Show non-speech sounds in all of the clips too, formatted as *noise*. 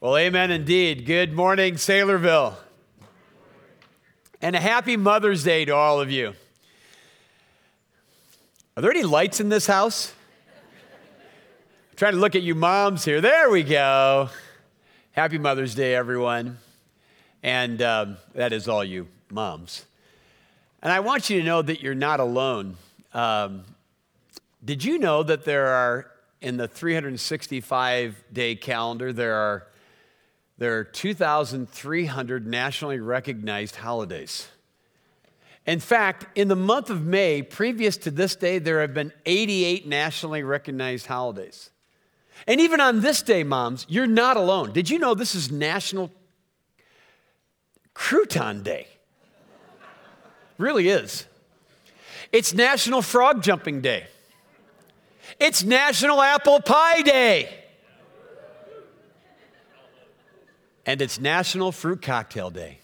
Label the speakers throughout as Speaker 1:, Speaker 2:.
Speaker 1: Well, amen indeed. Good morning, Saylorville. And a happy Mother's Day to all of you. Are there any lights in this house? I'm trying to look at you moms here. There we go. Happy Mother's Day, everyone. And um, that is all you moms. And I want you to know that you're not alone. Um, did you know that there are, in the 365 day calendar, there are there are 2,300 nationally recognized holidays. In fact, in the month of May, previous to this day, there have been 88 nationally recognized holidays. And even on this day, moms, you're not alone. Did you know this is National Crouton Day? really is. It's National Frog Jumping Day. It's National Apple Pie Day. And it's National Fruit Cocktail Day.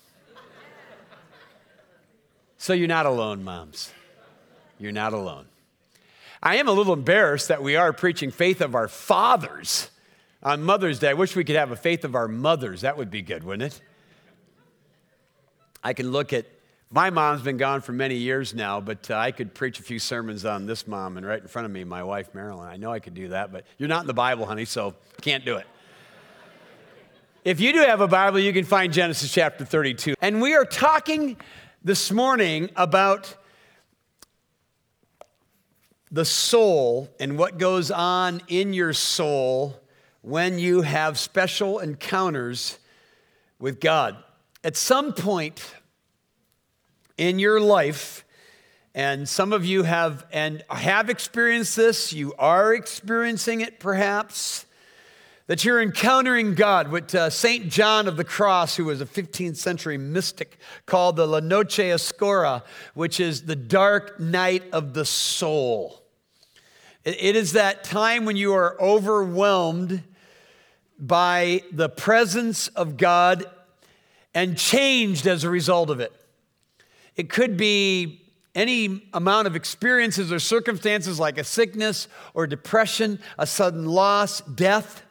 Speaker 1: so you're not alone, moms. You're not alone. I am a little embarrassed that we are preaching faith of our fathers on Mother's Day. I wish we could have a faith of our mothers. That would be good, wouldn't it? I can look at my mom's been gone for many years now, but uh, I could preach a few sermons on this mom, and right in front of me, my wife, Marilyn. I know I could do that, but you're not in the Bible, honey, so can't do it. If you do have a Bible, you can find Genesis chapter 32. And we are talking this morning about the soul and what goes on in your soul when you have special encounters with God. At some point in your life, and some of you have and have experienced this, you are experiencing it perhaps that you're encountering God. What uh, St. John of the Cross, who was a 15th century mystic, called the La Noche Oscura, which is the dark night of the soul. it, it is that time when you are overwhelmed by the presence of God and changed as a result of it. It could be any amount of experiences or circumstances like a sickness or depression, a sudden loss, death.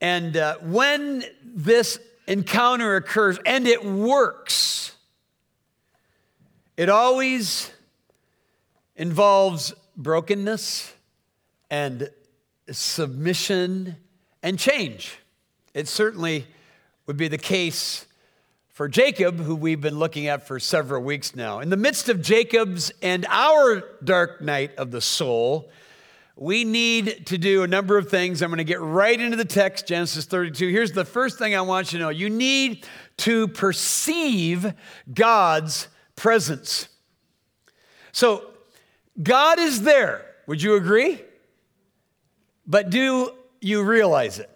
Speaker 1: And uh, when this encounter occurs, and it works, it always involves brokenness and submission and change. It certainly would be the case for Jacob, who we've been looking at for several weeks now. In the midst of Jacob's and our dark night of the soul, we need to do a number of things. I'm going to get right into the text, Genesis 32. Here's the first thing I want you to know you need to perceive God's presence. So, God is there. Would you agree? But do you realize it?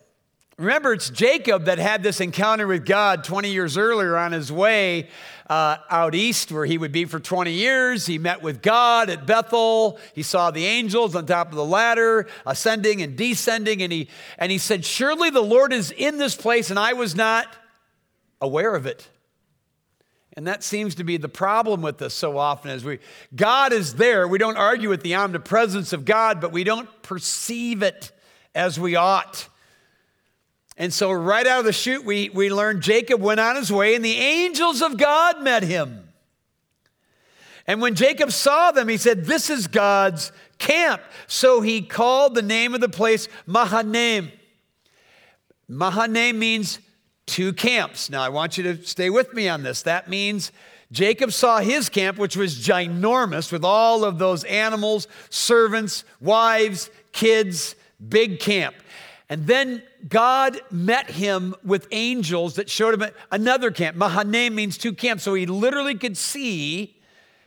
Speaker 1: Remember, it's Jacob that had this encounter with God 20 years earlier on his way uh, out east, where he would be for 20 years. He met with God at Bethel. He saw the angels on top of the ladder, ascending and descending. And he, and he said, Surely the Lord is in this place, and I was not aware of it. And that seems to be the problem with us so often as we God is there. We don't argue with the omnipresence of God, but we don't perceive it as we ought. And so, right out of the chute, we, we learn Jacob went on his way, and the angels of God met him. And when Jacob saw them, he said, This is God's camp. So he called the name of the place Mahanaim. Mahanaim means two camps. Now, I want you to stay with me on this. That means Jacob saw his camp, which was ginormous, with all of those animals, servants, wives, kids, big camp. And then God met him with angels that showed him another camp. Mahanaim means two camps. So he literally could see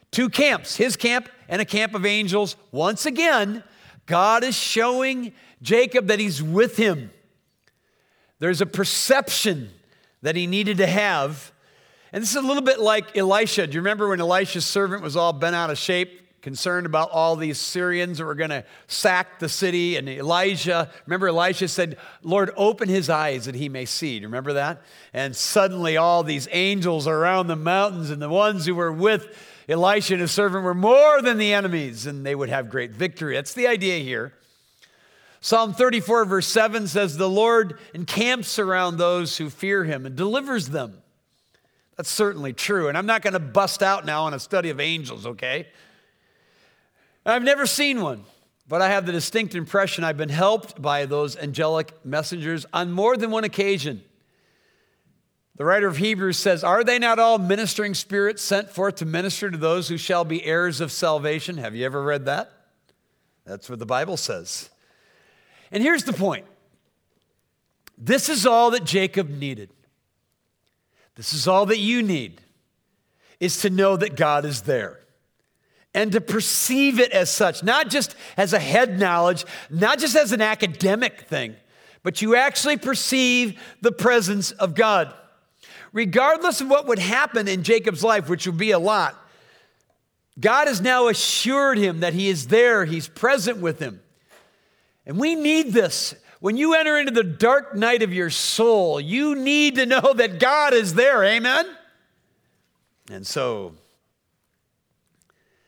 Speaker 1: two camps his camp and a camp of angels. Once again, God is showing Jacob that he's with him. There's a perception that he needed to have. And this is a little bit like Elisha. Do you remember when Elisha's servant was all bent out of shape? Concerned about all these Syrians that were going to sack the city. And Elijah, remember, Elijah said, Lord, open his eyes that he may see. Do you remember that? And suddenly all these angels around the mountains and the ones who were with Elisha and his servant were more than the enemies, and they would have great victory. That's the idea here. Psalm 34, verse 7 says, The Lord encamps around those who fear him and delivers them. That's certainly true. And I'm not going to bust out now on a study of angels, okay? I've never seen one, but I have the distinct impression I've been helped by those angelic messengers on more than one occasion. The writer of Hebrews says, Are they not all ministering spirits sent forth to minister to those who shall be heirs of salvation? Have you ever read that? That's what the Bible says. And here's the point this is all that Jacob needed. This is all that you need is to know that God is there and to perceive it as such, not just as a head knowledge, not just as an academic thing, but you actually perceive the presence of God. Regardless of what would happen in Jacob's life, which would be a lot, God has now assured him that he is there, he's present with him. And we need this when you enter into the dark night of your soul, you need to know that God is there. Amen? And so,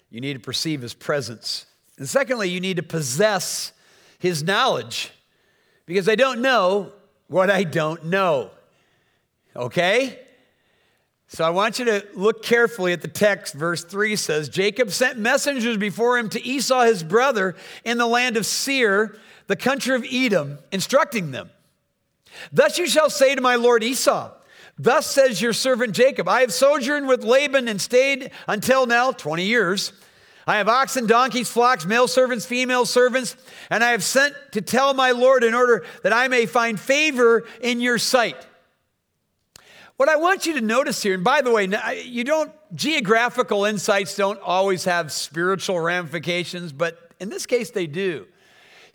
Speaker 1: you need to perceive his presence. And secondly, you need to possess his knowledge because I don't know what I don't know. Okay? So I want you to look carefully at the text. Verse 3 says Jacob sent messengers before him to Esau, his brother, in the land of Seir the country of Edom, instructing them Thus you shall say to my lord Esau, Thus says your servant Jacob, I have sojourned with Laban and stayed until now 20 years. I have oxen, donkeys, flocks, male servants, female servants, and I have sent to tell my Lord in order that I may find favor in your sight. What I want you to notice here, and by the way, you don't, geographical insights don't always have spiritual ramifications, but in this case they do.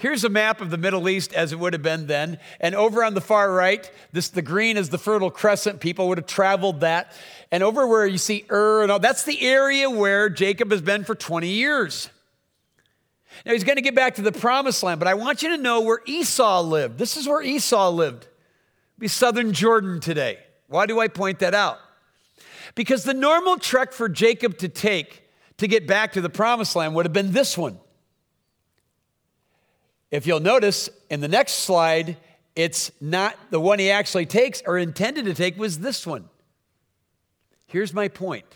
Speaker 1: Here's a map of the Middle East as it would have been then. And over on the far right, this the green is the Fertile Crescent. People would have traveled that. And over where you see Ur and all, that's the area where Jacob has been for 20 years. Now he's going to get back to the promised land, but I want you to know where Esau lived. This is where Esau lived. Be southern Jordan today. Why do I point that out? Because the normal trek for Jacob to take to get back to the promised land would have been this one. If you'll notice in the next slide, it's not the one he actually takes or intended to take was this one. Here's my point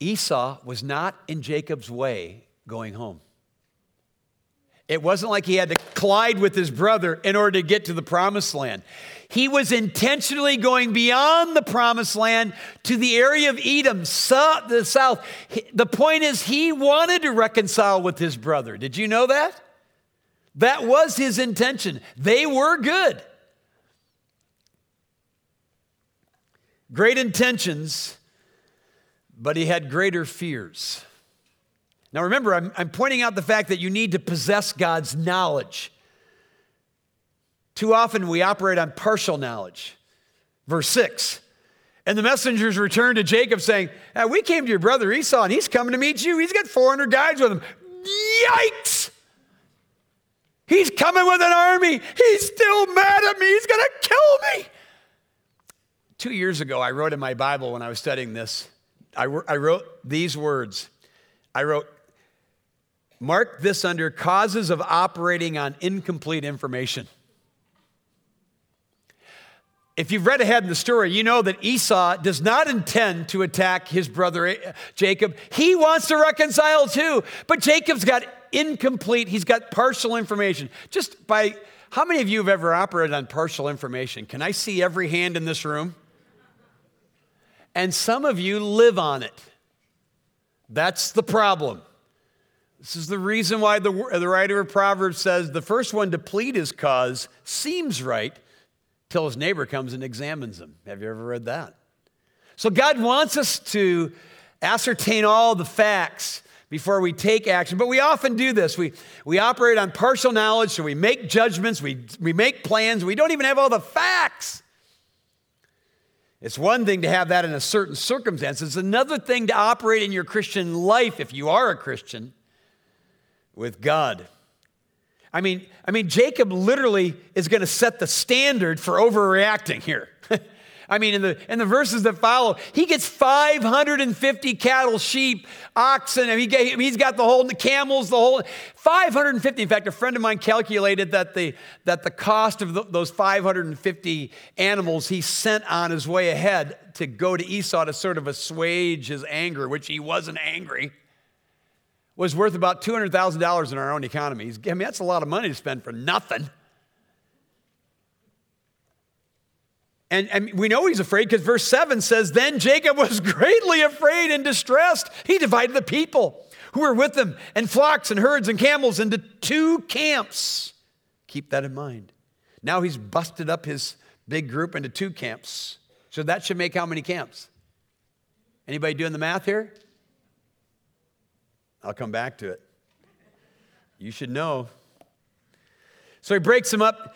Speaker 1: Esau was not in Jacob's way going home. It wasn't like he had to collide with his brother in order to get to the promised land. He was intentionally going beyond the promised land to the area of Edom, the south. The point is, he wanted to reconcile with his brother. Did you know that? That was his intention. They were good. Great intentions, but he had greater fears. Now remember, I'm, I'm pointing out the fact that you need to possess God's knowledge. Too often we operate on partial knowledge. Verse 6 And the messengers returned to Jacob saying, hey, We came to your brother Esau and he's coming to meet you. He's got 400 guys with him. Yikes! He's coming with an army. He's still mad at me. He's going to kill me. Two years ago, I wrote in my Bible when I was studying this, I, I wrote these words. I wrote, Mark this under causes of operating on incomplete information. If you've read ahead in the story, you know that Esau does not intend to attack his brother eh, Jacob. He wants to reconcile too, but Jacob's got incomplete, he's got partial information. Just by how many of you have ever operated on partial information? Can I see every hand in this room? And some of you live on it. That's the problem. This is the reason why the, the writer of Proverbs says the first one to plead his cause seems right till his neighbor comes and examines him. Have you ever read that? So God wants us to ascertain all the facts before we take action. But we often do this. We, we operate on partial knowledge, so we make judgments, we, we make plans, we don't even have all the facts. It's one thing to have that in a certain circumstance, it's another thing to operate in your Christian life, if you are a Christian, with God. I mean, I mean, Jacob literally is going to set the standard for overreacting here. *laughs* I mean, in the, in the verses that follow, he gets 550 cattle, sheep, oxen. Mean, he has got the whole, the camels, the whole, 550. In fact, a friend of mine calculated that the, that the cost of the, those 550 animals he sent on his way ahead to go to Esau to sort of assuage his anger, which he wasn't angry, was worth about $200,000 in our own economy. I mean, that's a lot of money to spend for nothing. And, and we know he's afraid because verse 7 says, Then Jacob was *laughs* greatly afraid and distressed. He divided the people who were with him and flocks and herds and camels into two camps. Keep that in mind. Now he's busted up his big group into two camps. So that should make how many camps? Anybody doing the math here? I'll come back to it. You should know. So he breaks them up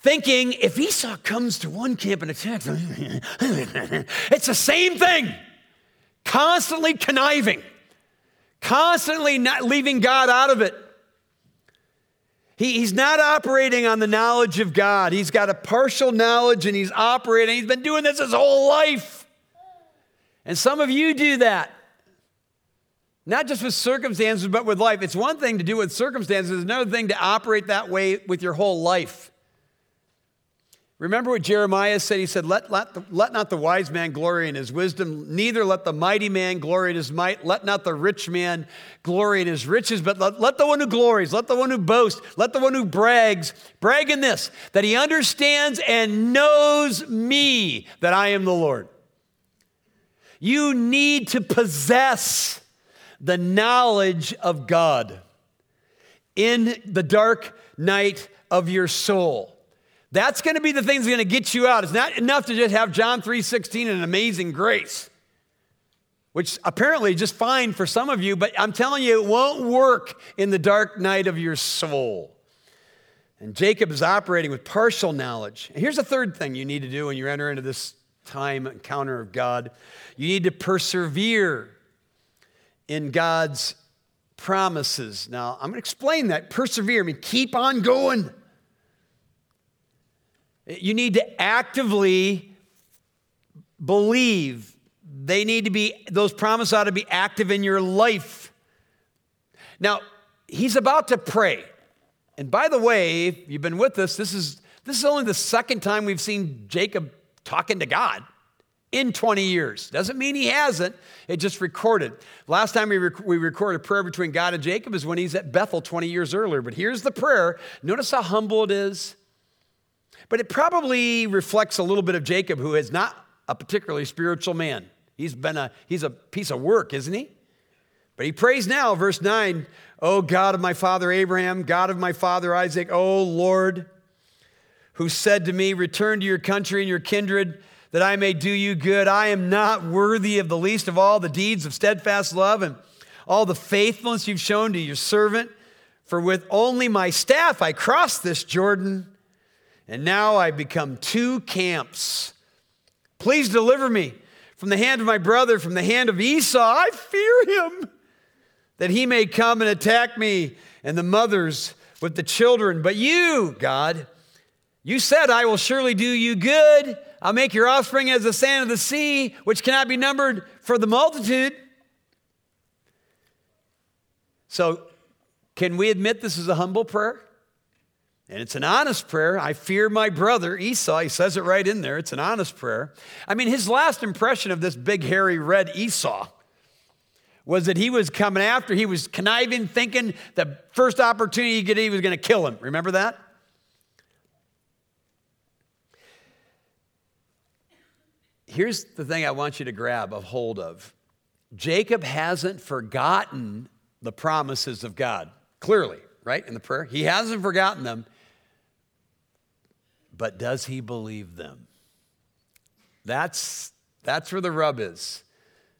Speaker 1: thinking if Esau comes to one camp and attacks, *laughs* it's the same thing. Constantly conniving, constantly not leaving God out of it. He, he's not operating on the knowledge of God. He's got a partial knowledge and he's operating. He's been doing this his whole life. And some of you do that. Not just with circumstances, but with life. It's one thing to do with circumstances, it's another thing to operate that way with your whole life. Remember what Jeremiah said? He said, let, let, the, let not the wise man glory in his wisdom, neither let the mighty man glory in his might, let not the rich man glory in his riches, but let, let the one who glories, let the one who boasts, let the one who brags, brag in this, that he understands and knows me, that I am the Lord. You need to possess the knowledge of God in the dark night of your soul. That's going to be the thing that's going to get you out. It's not enough to just have John 3:16 and amazing grace, which apparently is just fine for some of you, but I'm telling you, it won't work in the dark night of your soul. And Jacob is operating with partial knowledge. And here's the third thing you need to do when you enter into this time encounter of God you need to persevere in God's promises. Now, I'm going to explain that. Persevere, I mean, keep on going. You need to actively believe. They need to be, those promises ought to be active in your life. Now, he's about to pray. And by the way, you've been with us, this is, this is only the second time we've seen Jacob talking to God in 20 years. Doesn't mean he hasn't, it just recorded. Last time we, rec- we recorded a prayer between God and Jacob is when he's at Bethel 20 years earlier. But here's the prayer. Notice how humble it is. But it probably reflects a little bit of Jacob, who is not a particularly spiritual man. He's been a he's a piece of work, isn't he? But he prays now, verse 9, Oh God of my father Abraham, God of my father Isaac, oh Lord, who said to me, Return to your country and your kindred, that I may do you good. I am not worthy of the least of all the deeds of steadfast love and all the faithfulness you've shown to your servant. For with only my staff I crossed this Jordan and now I become two camps. Please deliver me from the hand of my brother, from the hand of Esau. I fear him, that he may come and attack me and the mothers with the children. But you, God, you said, I will surely do you good. I'll make your offspring as the sand of the sea, which cannot be numbered for the multitude. So, can we admit this is a humble prayer? And it's an honest prayer. I fear my brother Esau. He says it right in there. It's an honest prayer. I mean, his last impression of this big, hairy, red Esau was that he was coming after, he was conniving, thinking the first opportunity he get, he was going to kill him. Remember that? Here's the thing I want you to grab a hold of Jacob hasn't forgotten the promises of God, clearly, right, in the prayer. He hasn't forgotten them. But does he believe them? That's, that's where the rub is.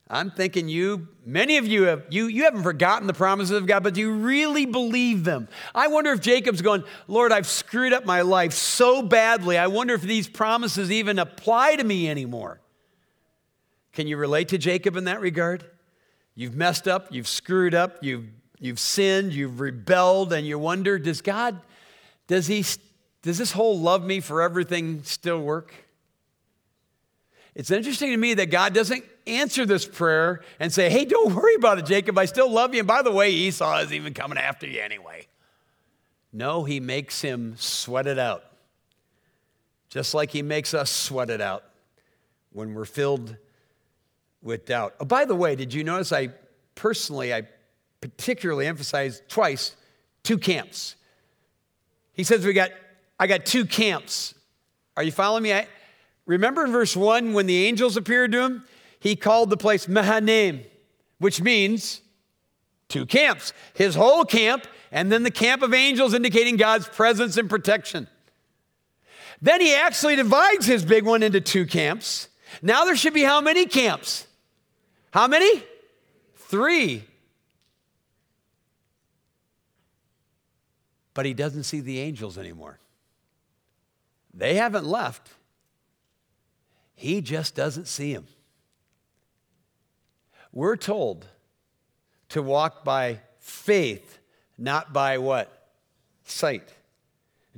Speaker 1: I'm thinking you, many of you have, you, you haven't forgotten the promises of God, but do you really believe them? I wonder if Jacob's going, Lord, I've screwed up my life so badly. I wonder if these promises even apply to me anymore. Can you relate to Jacob in that regard? You've messed up, you've screwed up, you've, you've sinned, you've rebelled, and you wonder, does God, does he does this whole love me for everything still work? It's interesting to me that God doesn't answer this prayer and say, hey, don't worry about it, Jacob. I still love you. And by the way, Esau is even coming after you anyway. No, he makes him sweat it out, just like he makes us sweat it out when we're filled with doubt. Oh, by the way, did you notice I personally, I particularly emphasize twice two camps. He says, We got, I got two camps. Are you following me? I, remember in verse 1 when the angels appeared to him? He called the place Mahanaim, which means two camps. His whole camp, and then the camp of angels indicating God's presence and protection. Then he actually divides his big one into two camps. Now there should be how many camps? How many? Three. But he doesn't see the angels anymore. They haven't left. He just doesn't see them. We're told to walk by faith, not by what? Sight.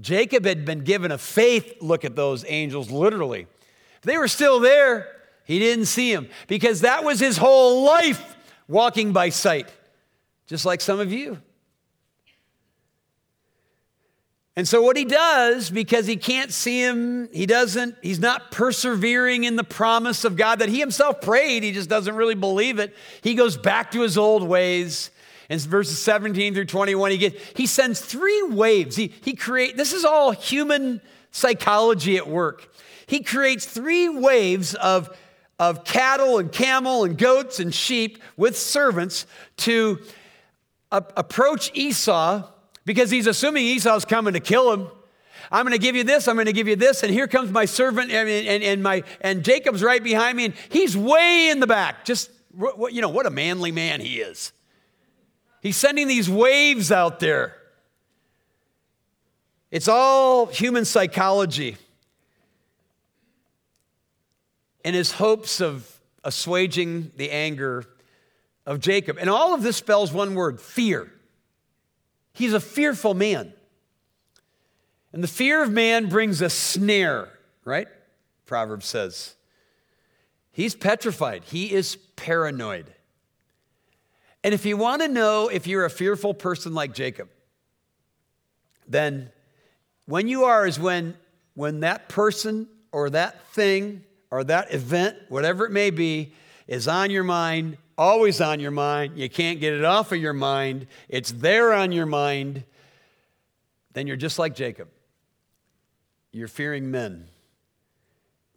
Speaker 1: Jacob had been given a faith look at those angels, literally. If they were still there, he didn't see him because that was his whole life walking by sight, just like some of you. And so, what he does, because he can't see him, he doesn't, he's not persevering in the promise of God that he himself prayed, he just doesn't really believe it. He goes back to his old ways. In verses 17 through 21, he, get, he sends three waves. He, he create, this is all human psychology at work. He creates three waves of, of cattle and camel and goats and sheep with servants to approach Esau because he's assuming Esau's coming to kill him. I'm going to give you this, I'm going to give you this, and here comes my servant, and, and, and, my, and Jacob's right behind me, and he's way in the back. Just, you know, what a manly man he is. He's sending these waves out there. It's all human psychology. In his hopes of assuaging the anger of Jacob. And all of this spells one word fear. He's a fearful man. And the fear of man brings a snare, right? Proverbs says. He's petrified, he is paranoid. And if you want to know if you're a fearful person like Jacob, then when you are is when when that person or that thing or that event, whatever it may be, is on your mind always on your mind. You can't get it off of your mind. It's there on your mind. Then you're just like Jacob. You're fearing men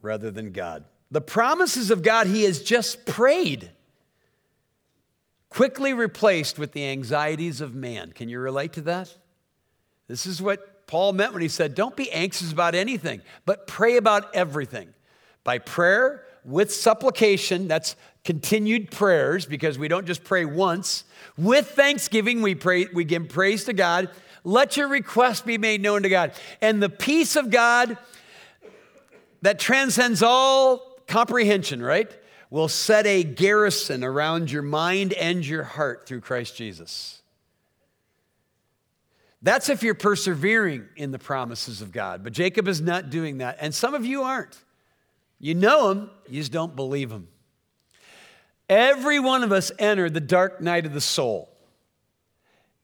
Speaker 1: rather than God. The promises of God he has just prayed, quickly replaced with the anxieties of man. Can you relate to that? This is what Paul meant when he said, Don't be anxious about anything, but pray about everything. By prayer, with supplication, that's continued prayers because we don't just pray once. With thanksgiving, we pray, we give praise to God. Let your request be made known to God. And the peace of God that transcends all comprehension, right? Will set a garrison around your mind and your heart through Christ Jesus. That's if you're persevering in the promises of God. But Jacob is not doing that. And some of you aren't. You know him, you just don't believe him. Every one of us enter the dark night of the soul.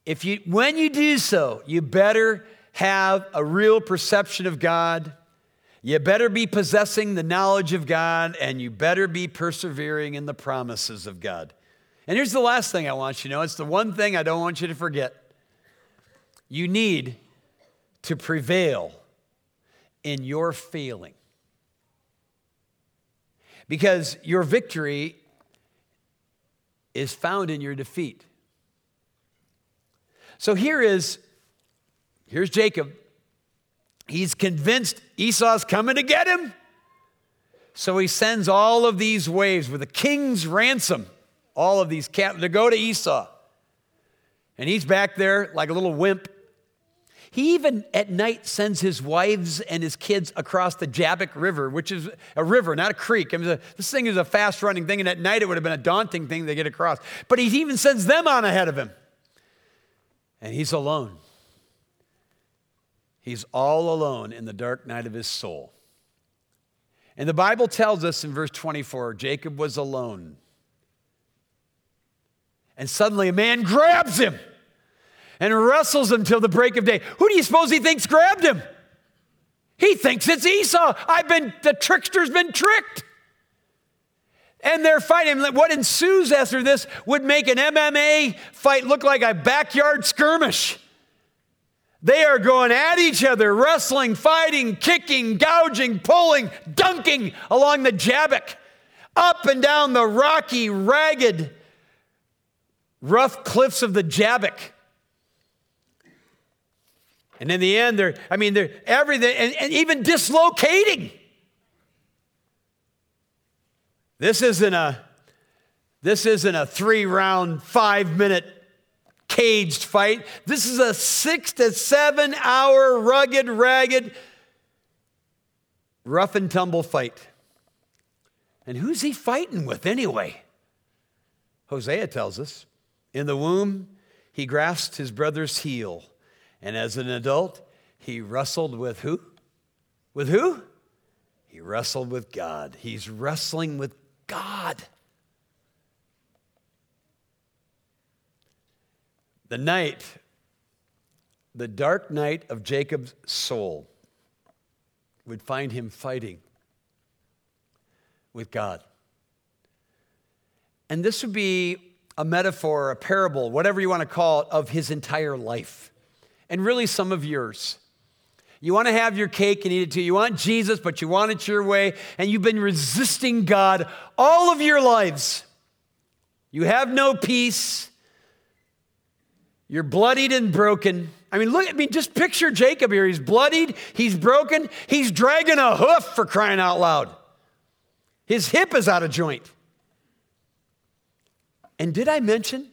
Speaker 1: If you, when you do so, you better have a real perception of God. You better be possessing the knowledge of God, and you better be persevering in the promises of God. And here's the last thing I want you to know it's the one thing I don't want you to forget. You need to prevail in your failing. Because your victory is found in your defeat. So here is here's Jacob. He's convinced Esau's coming to get him. So he sends all of these waves with a king's ransom, all of these captives to go to Esau. And he's back there like a little wimp he even at night sends his wives and his kids across the Jabbok River, which is a river, not a creek. I mean, this thing is a fast running thing, and at night it would have been a daunting thing to get across. But he even sends them on ahead of him. And he's alone. He's all alone in the dark night of his soul. And the Bible tells us in verse 24 Jacob was alone. And suddenly a man grabs him and wrestles him the break of day. Who do you suppose he thinks grabbed him? He thinks it's Esau. I've been, the trickster's been tricked. And they're fighting. What ensues after this would make an MMA fight look like a backyard skirmish. They are going at each other, wrestling, fighting, kicking, gouging, pulling, dunking along the Jabbok, up and down the rocky, ragged, rough cliffs of the Jabbok. And in the end, they're, I mean, they're everything, and, and even dislocating. This isn't a, this isn't a three round, five minute caged fight. This is a six to seven hour, rugged, ragged, rough and tumble fight. And who's he fighting with anyway? Hosea tells us in the womb, he grasped his brother's heel. And as an adult, he wrestled with who? With who? He wrestled with God. He's wrestling with God. The night, the dark night of Jacob's soul, would find him fighting with God. And this would be a metaphor, a parable, whatever you want to call it, of his entire life. And really, some of yours. You want to have your cake and eat it too. You want Jesus, but you want it your way, and you've been resisting God all of your lives. You have no peace. You're bloodied and broken. I mean, look, I mean, just picture Jacob here. He's bloodied, he's broken, he's dragging a hoof for crying out loud. His hip is out of joint. And did I mention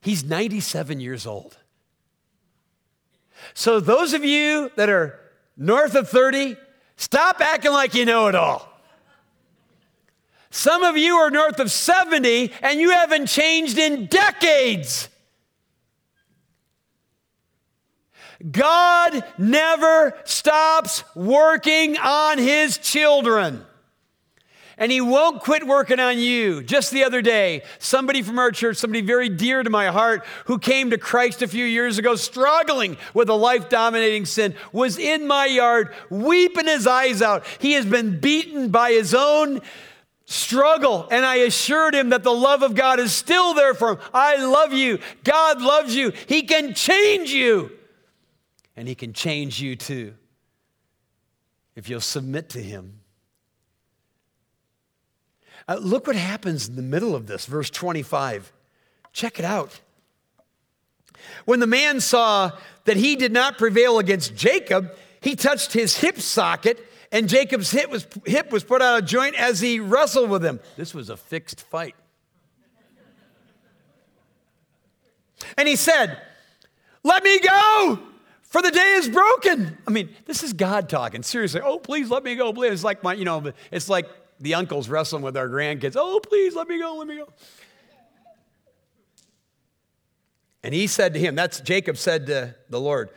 Speaker 1: he's 97 years old? So, those of you that are north of 30, stop acting like you know it all. Some of you are north of 70 and you haven't changed in decades. God never stops working on his children. And he won't quit working on you. Just the other day, somebody from our church, somebody very dear to my heart, who came to Christ a few years ago, struggling with a life dominating sin, was in my yard, weeping his eyes out. He has been beaten by his own struggle. And I assured him that the love of God is still there for him. I love you. God loves you. He can change you. And he can change you too if you'll submit to him. Uh, look what happens in the middle of this, verse 25. Check it out. When the man saw that he did not prevail against Jacob, he touched his hip socket and Jacob's hip was, hip was put out of joint as he wrestled with him. This was a fixed fight. And he said, Let me go, for the day is broken. I mean, this is God talking. Seriously, oh, please let me go. Please. It's like my, you know, it's like the uncles wrestling with our grandkids. Oh, please let me go, let me go. And he said to him, that's Jacob said to the Lord,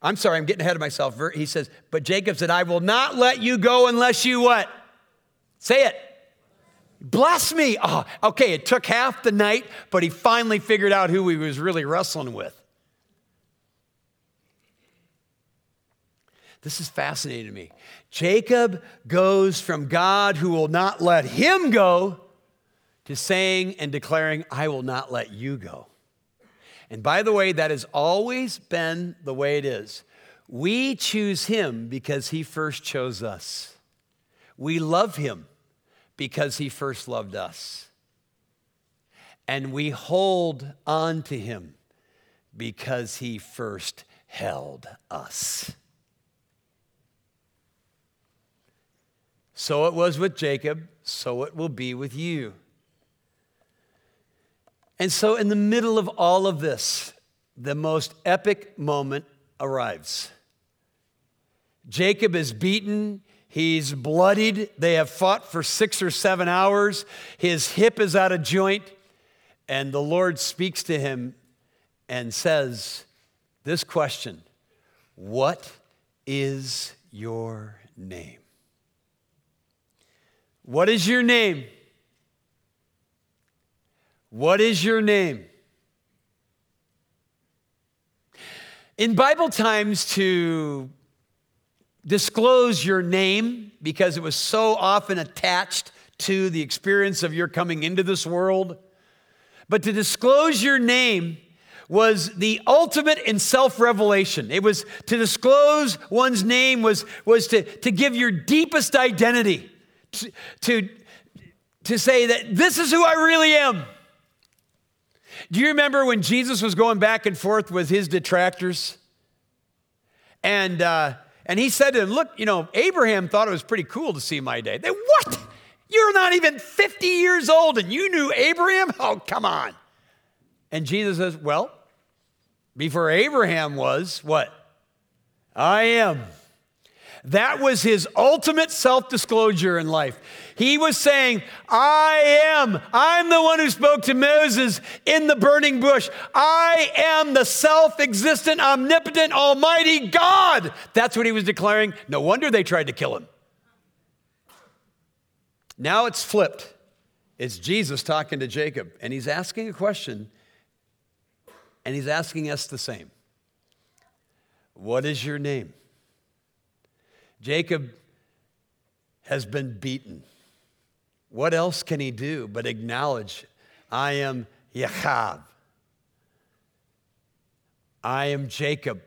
Speaker 1: I'm sorry, I'm getting ahead of myself. He says, But Jacob said, I will not let you go unless you what? Say it. Bless me. Oh, okay, it took half the night, but he finally figured out who he was really wrestling with. This is fascinating to me. Jacob goes from God who will not let him go to saying and declaring, I will not let you go. And by the way, that has always been the way it is. We choose him because he first chose us. We love him because he first loved us. And we hold on to him because he first held us. So it was with Jacob, so it will be with you. And so, in the middle of all of this, the most epic moment arrives. Jacob is beaten, he's bloodied. They have fought for six or seven hours. His hip is out of joint. And the Lord speaks to him and says this question What is your name? What is your name? What is your name? In Bible times, to disclose your name, because it was so often attached to the experience of your coming into this world, but to disclose your name was the ultimate in self-revelation. It was to disclose one's name was, was to, to give your deepest identity, to, to, say that this is who I really am. Do you remember when Jesus was going back and forth with his detractors? And, uh, and he said to them, Look, you know, Abraham thought it was pretty cool to see my day. They, what? You're not even 50 years old and you knew Abraham? Oh, come on. And Jesus says, Well, before Abraham was, what? I am. That was his ultimate self disclosure in life. He was saying, I am. I'm the one who spoke to Moses in the burning bush. I am the self existent, omnipotent, almighty God. That's what he was declaring. No wonder they tried to kill him. Now it's flipped. It's Jesus talking to Jacob, and he's asking a question and he's asking us the same What is your name? Jacob has been beaten. What else can he do but acknowledge, I am Yachab? I am Jacob.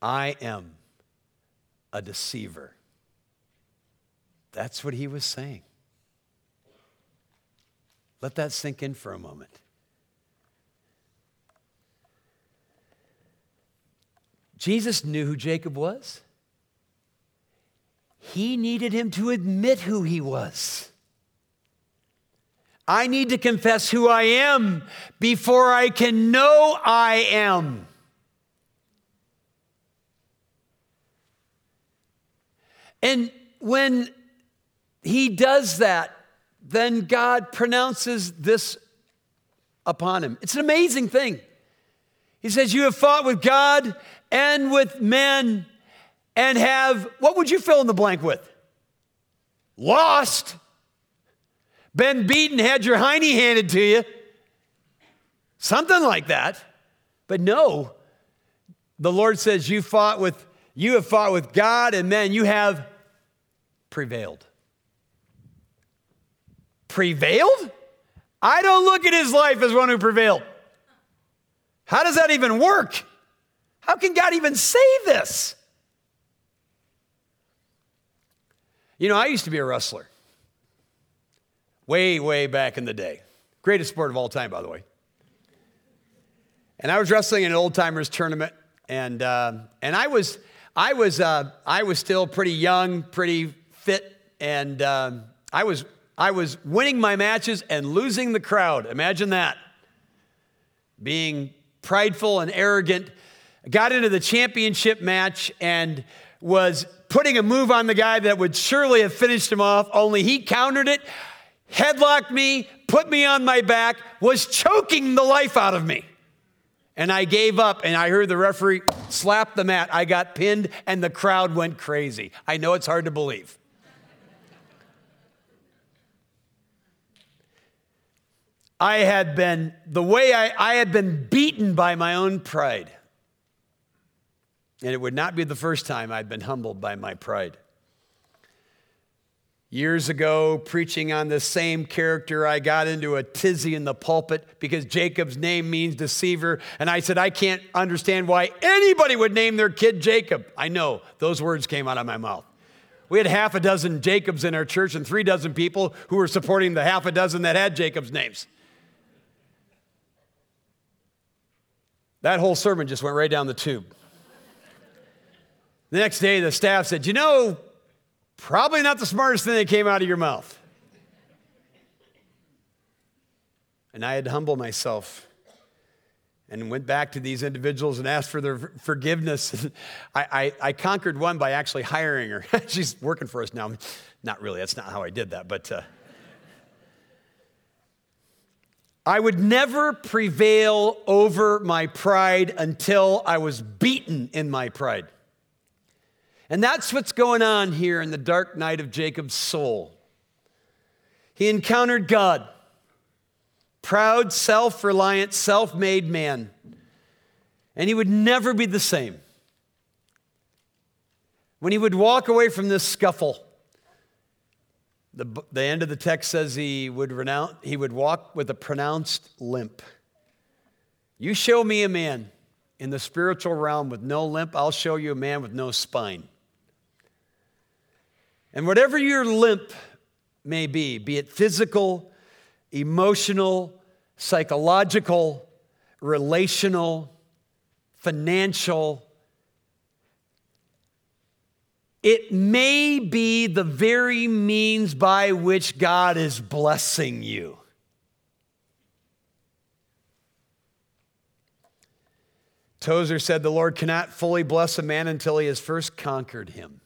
Speaker 1: I am a deceiver. That's what he was saying. Let that sink in for a moment. Jesus knew who Jacob was. He needed him to admit who he was. I need to confess who I am before I can know I am. And when he does that, then God pronounces this upon him. It's an amazing thing. He says, You have fought with God and with men and have, what would you fill in the blank with? Lost, been beaten, had your hiney handed to you. Something like that. But no, the Lord says, You fought with, you have fought with God and men, you have prevailed. Prevailed? I don't look at his life as one who prevailed. How does that even work? How can God even say this? You know, I used to be a wrestler. Way, way back in the day. Greatest sport of all time, by the way. And I was wrestling in an old timers tournament, and uh, and I was I was uh, I was still pretty young, pretty fit, and uh, I was I was winning my matches and losing the crowd. Imagine that. Being prideful and arrogant got into the championship match and was putting a move on the guy that would surely have finished him off, only he countered it, headlocked me, put me on my back, was choking the life out of me. And I gave up, and I heard the referee slap the mat. I got pinned, and the crowd went crazy. I know it's hard to believe. I had been, the way I, I had been beaten by my own pride. And it would not be the first time I'd been humbled by my pride. Years ago, preaching on the same character, I got into a tizzy in the pulpit because Jacob's name means deceiver. And I said, I can't understand why anybody would name their kid Jacob. I know, those words came out of my mouth. We had half a dozen Jacobs in our church and three dozen people who were supporting the half a dozen that had Jacob's names. That whole sermon just went right down the tube. The next day, the staff said, You know, probably not the smartest thing that came out of your mouth. And I had to humble myself and went back to these individuals and asked for their forgiveness. *laughs* I, I, I, conquered one by actually hiring her. *laughs* She's working for us now. Not really, that's not how I did that, but. Uh, I would never prevail over my pride until I was beaten in my pride. And that's what's going on here in the dark night of Jacob's soul. He encountered God, proud, self reliant, self made man, and he would never be the same. When he would walk away from this scuffle, the, the end of the text says he would, renounce, he would walk with a pronounced limp. You show me a man in the spiritual realm with no limp, I'll show you a man with no spine. And whatever your limp may be, be it physical, emotional, psychological, relational, financial, it may be the very means by which God is blessing you. Tozer said, The Lord cannot fully bless a man until he has first conquered him.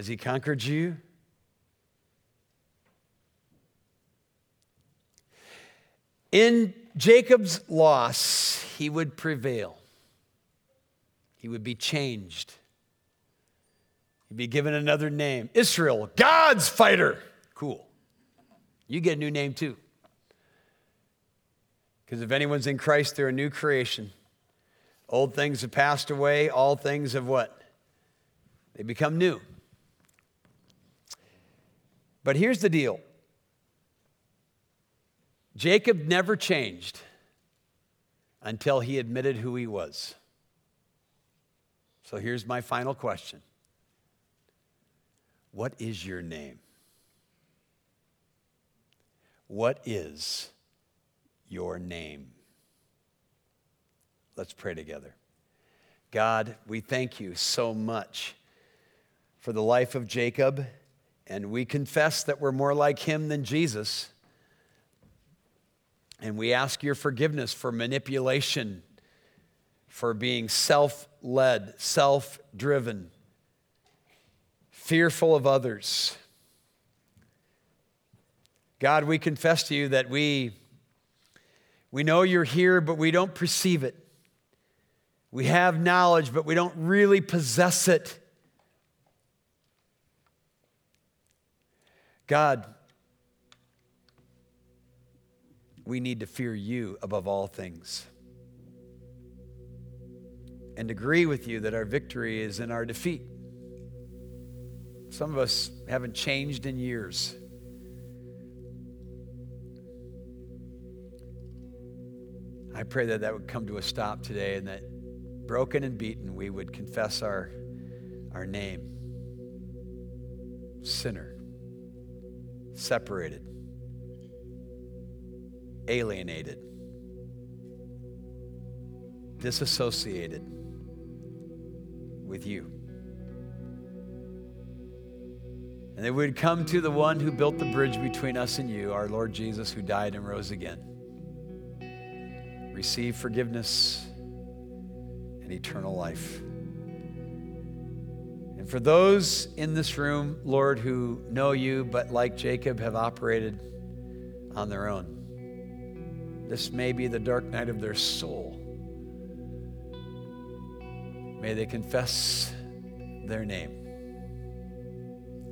Speaker 1: Has he conquered you? In Jacob's loss, he would prevail. He would be changed. He'd be given another name Israel, God's fighter. Cool. You get a new name too. Because if anyone's in Christ, they're a new creation. Old things have passed away, all things have what? They become new. But here's the deal Jacob never changed until he admitted who he was. So here's my final question what is your name? What is your name? Let's pray together. God, we thank you so much for the life of Jacob, and we confess that we're more like him than Jesus. And we ask your forgiveness for manipulation, for being self led, self driven fearful of others. God, we confess to you that we, we know you're here, but we don't perceive it. We have knowledge, but we don't really possess it. God, we need to fear you above all things and agree with you that our victory is in our defeat. Some of us haven't changed in years. I pray that that would come to a stop today and that broken and beaten we would confess our, our name sinner, separated, alienated, disassociated with you. And they would come to the one who built the bridge between us and you, our Lord Jesus, who died and rose again. Receive forgiveness and eternal life. And for those in this room, Lord, who know you, but like Jacob have operated on their own, this may be the dark night of their soul. May they confess their name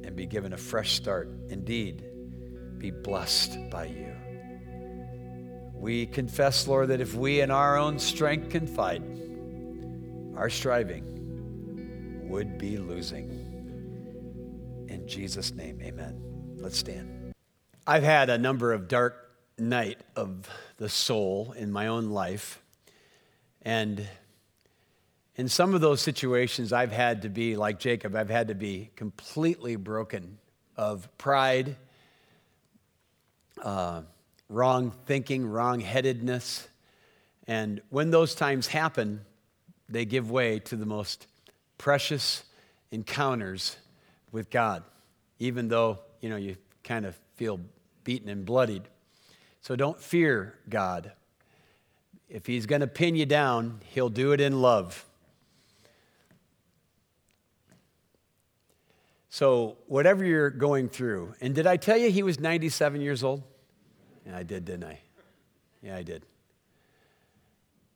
Speaker 1: and be given a fresh start. Indeed, be blessed by you. We confess, Lord, that if we in our own strength confide, our striving would be losing. In Jesus' name, amen. Let's stand. I've had a number of dark night of the soul in my own life. And in some of those situations, I've had to be like Jacob, I've had to be completely broken of pride, uh, wrong thinking, wrong headedness. And when those times happen, they give way to the most precious encounters with God, even though, you know, you kind of feel beaten and bloodied. So don't fear God. If He's going to pin you down, He'll do it in love. So, whatever you're going through, and did I tell you he was 97 years old? Yeah, I did, didn't I? Yeah, I did.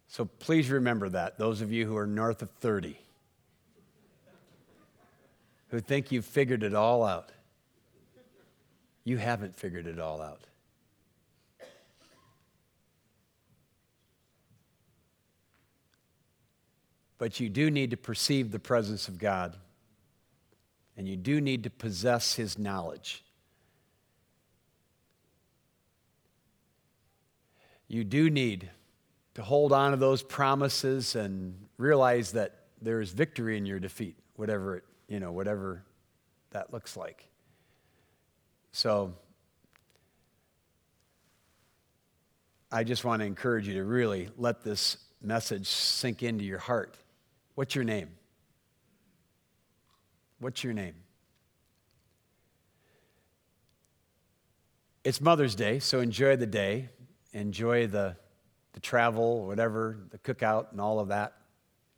Speaker 1: So, please remember that, those of you who are north of 30. Who think you've figured it all out. You haven't figured it all out. But you do need to perceive the presence of God, and you do need to possess His knowledge. You do need to hold on to those promises and realize that there is victory in your defeat, whatever it, you know, whatever that looks like. So I just want to encourage you to really let this message sink into your heart. What's your name? What's your name? It's Mother's Day, so enjoy the day. Enjoy the, the travel, whatever, the cookout, and all of that.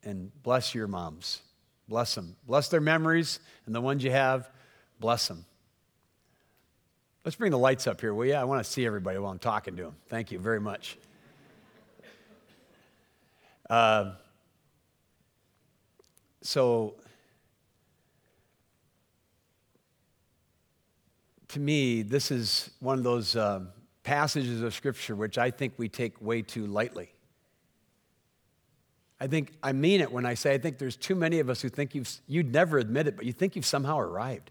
Speaker 1: And bless your moms. Bless them. Bless their memories and the ones you have. Bless them. Let's bring the lights up here, will you? I want to see everybody while I'm talking to them. Thank you very much. Uh, so, to me, this is one of those uh, passages of Scripture which I think we take way too lightly. I think I mean it when I say I think there's too many of us who think you've, you'd never admit it, but you think you've somehow arrived.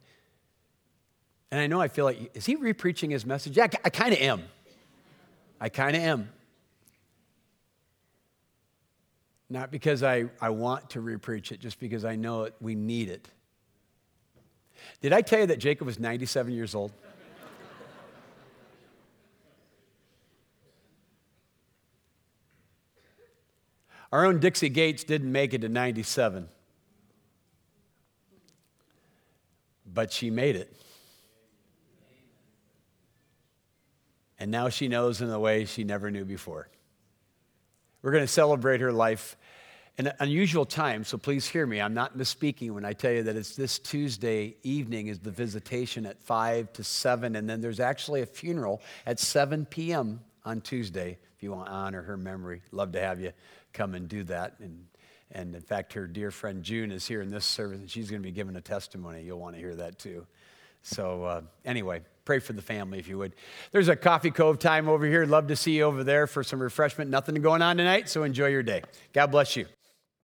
Speaker 1: And I know I feel like, is he repreaching his message? Yeah, I kind of am. I kind of am. Not because I, I want to repreach it, just because I know it, we need it. Did I tell you that Jacob was 97 years old? Our own Dixie Gates didn't make it to 97, but she made it. And now she knows in a way she never knew before. We're going to celebrate her life in an unusual time, so please hear me. I'm not misspeaking when I tell you that it's this Tuesday evening is the visitation at 5 to 7, and then there's actually a funeral at 7 p.m. on Tuesday if you want to honor her memory. Love to have you come and do that. And, and in fact, her dear friend June is here in this service, and she's going to be giving a testimony. You'll want to hear that too. So, uh, anyway, pray for the family if you would. There's a coffee cove time over here. Love to see you over there for some refreshment. Nothing going on tonight, so enjoy your day. God bless you.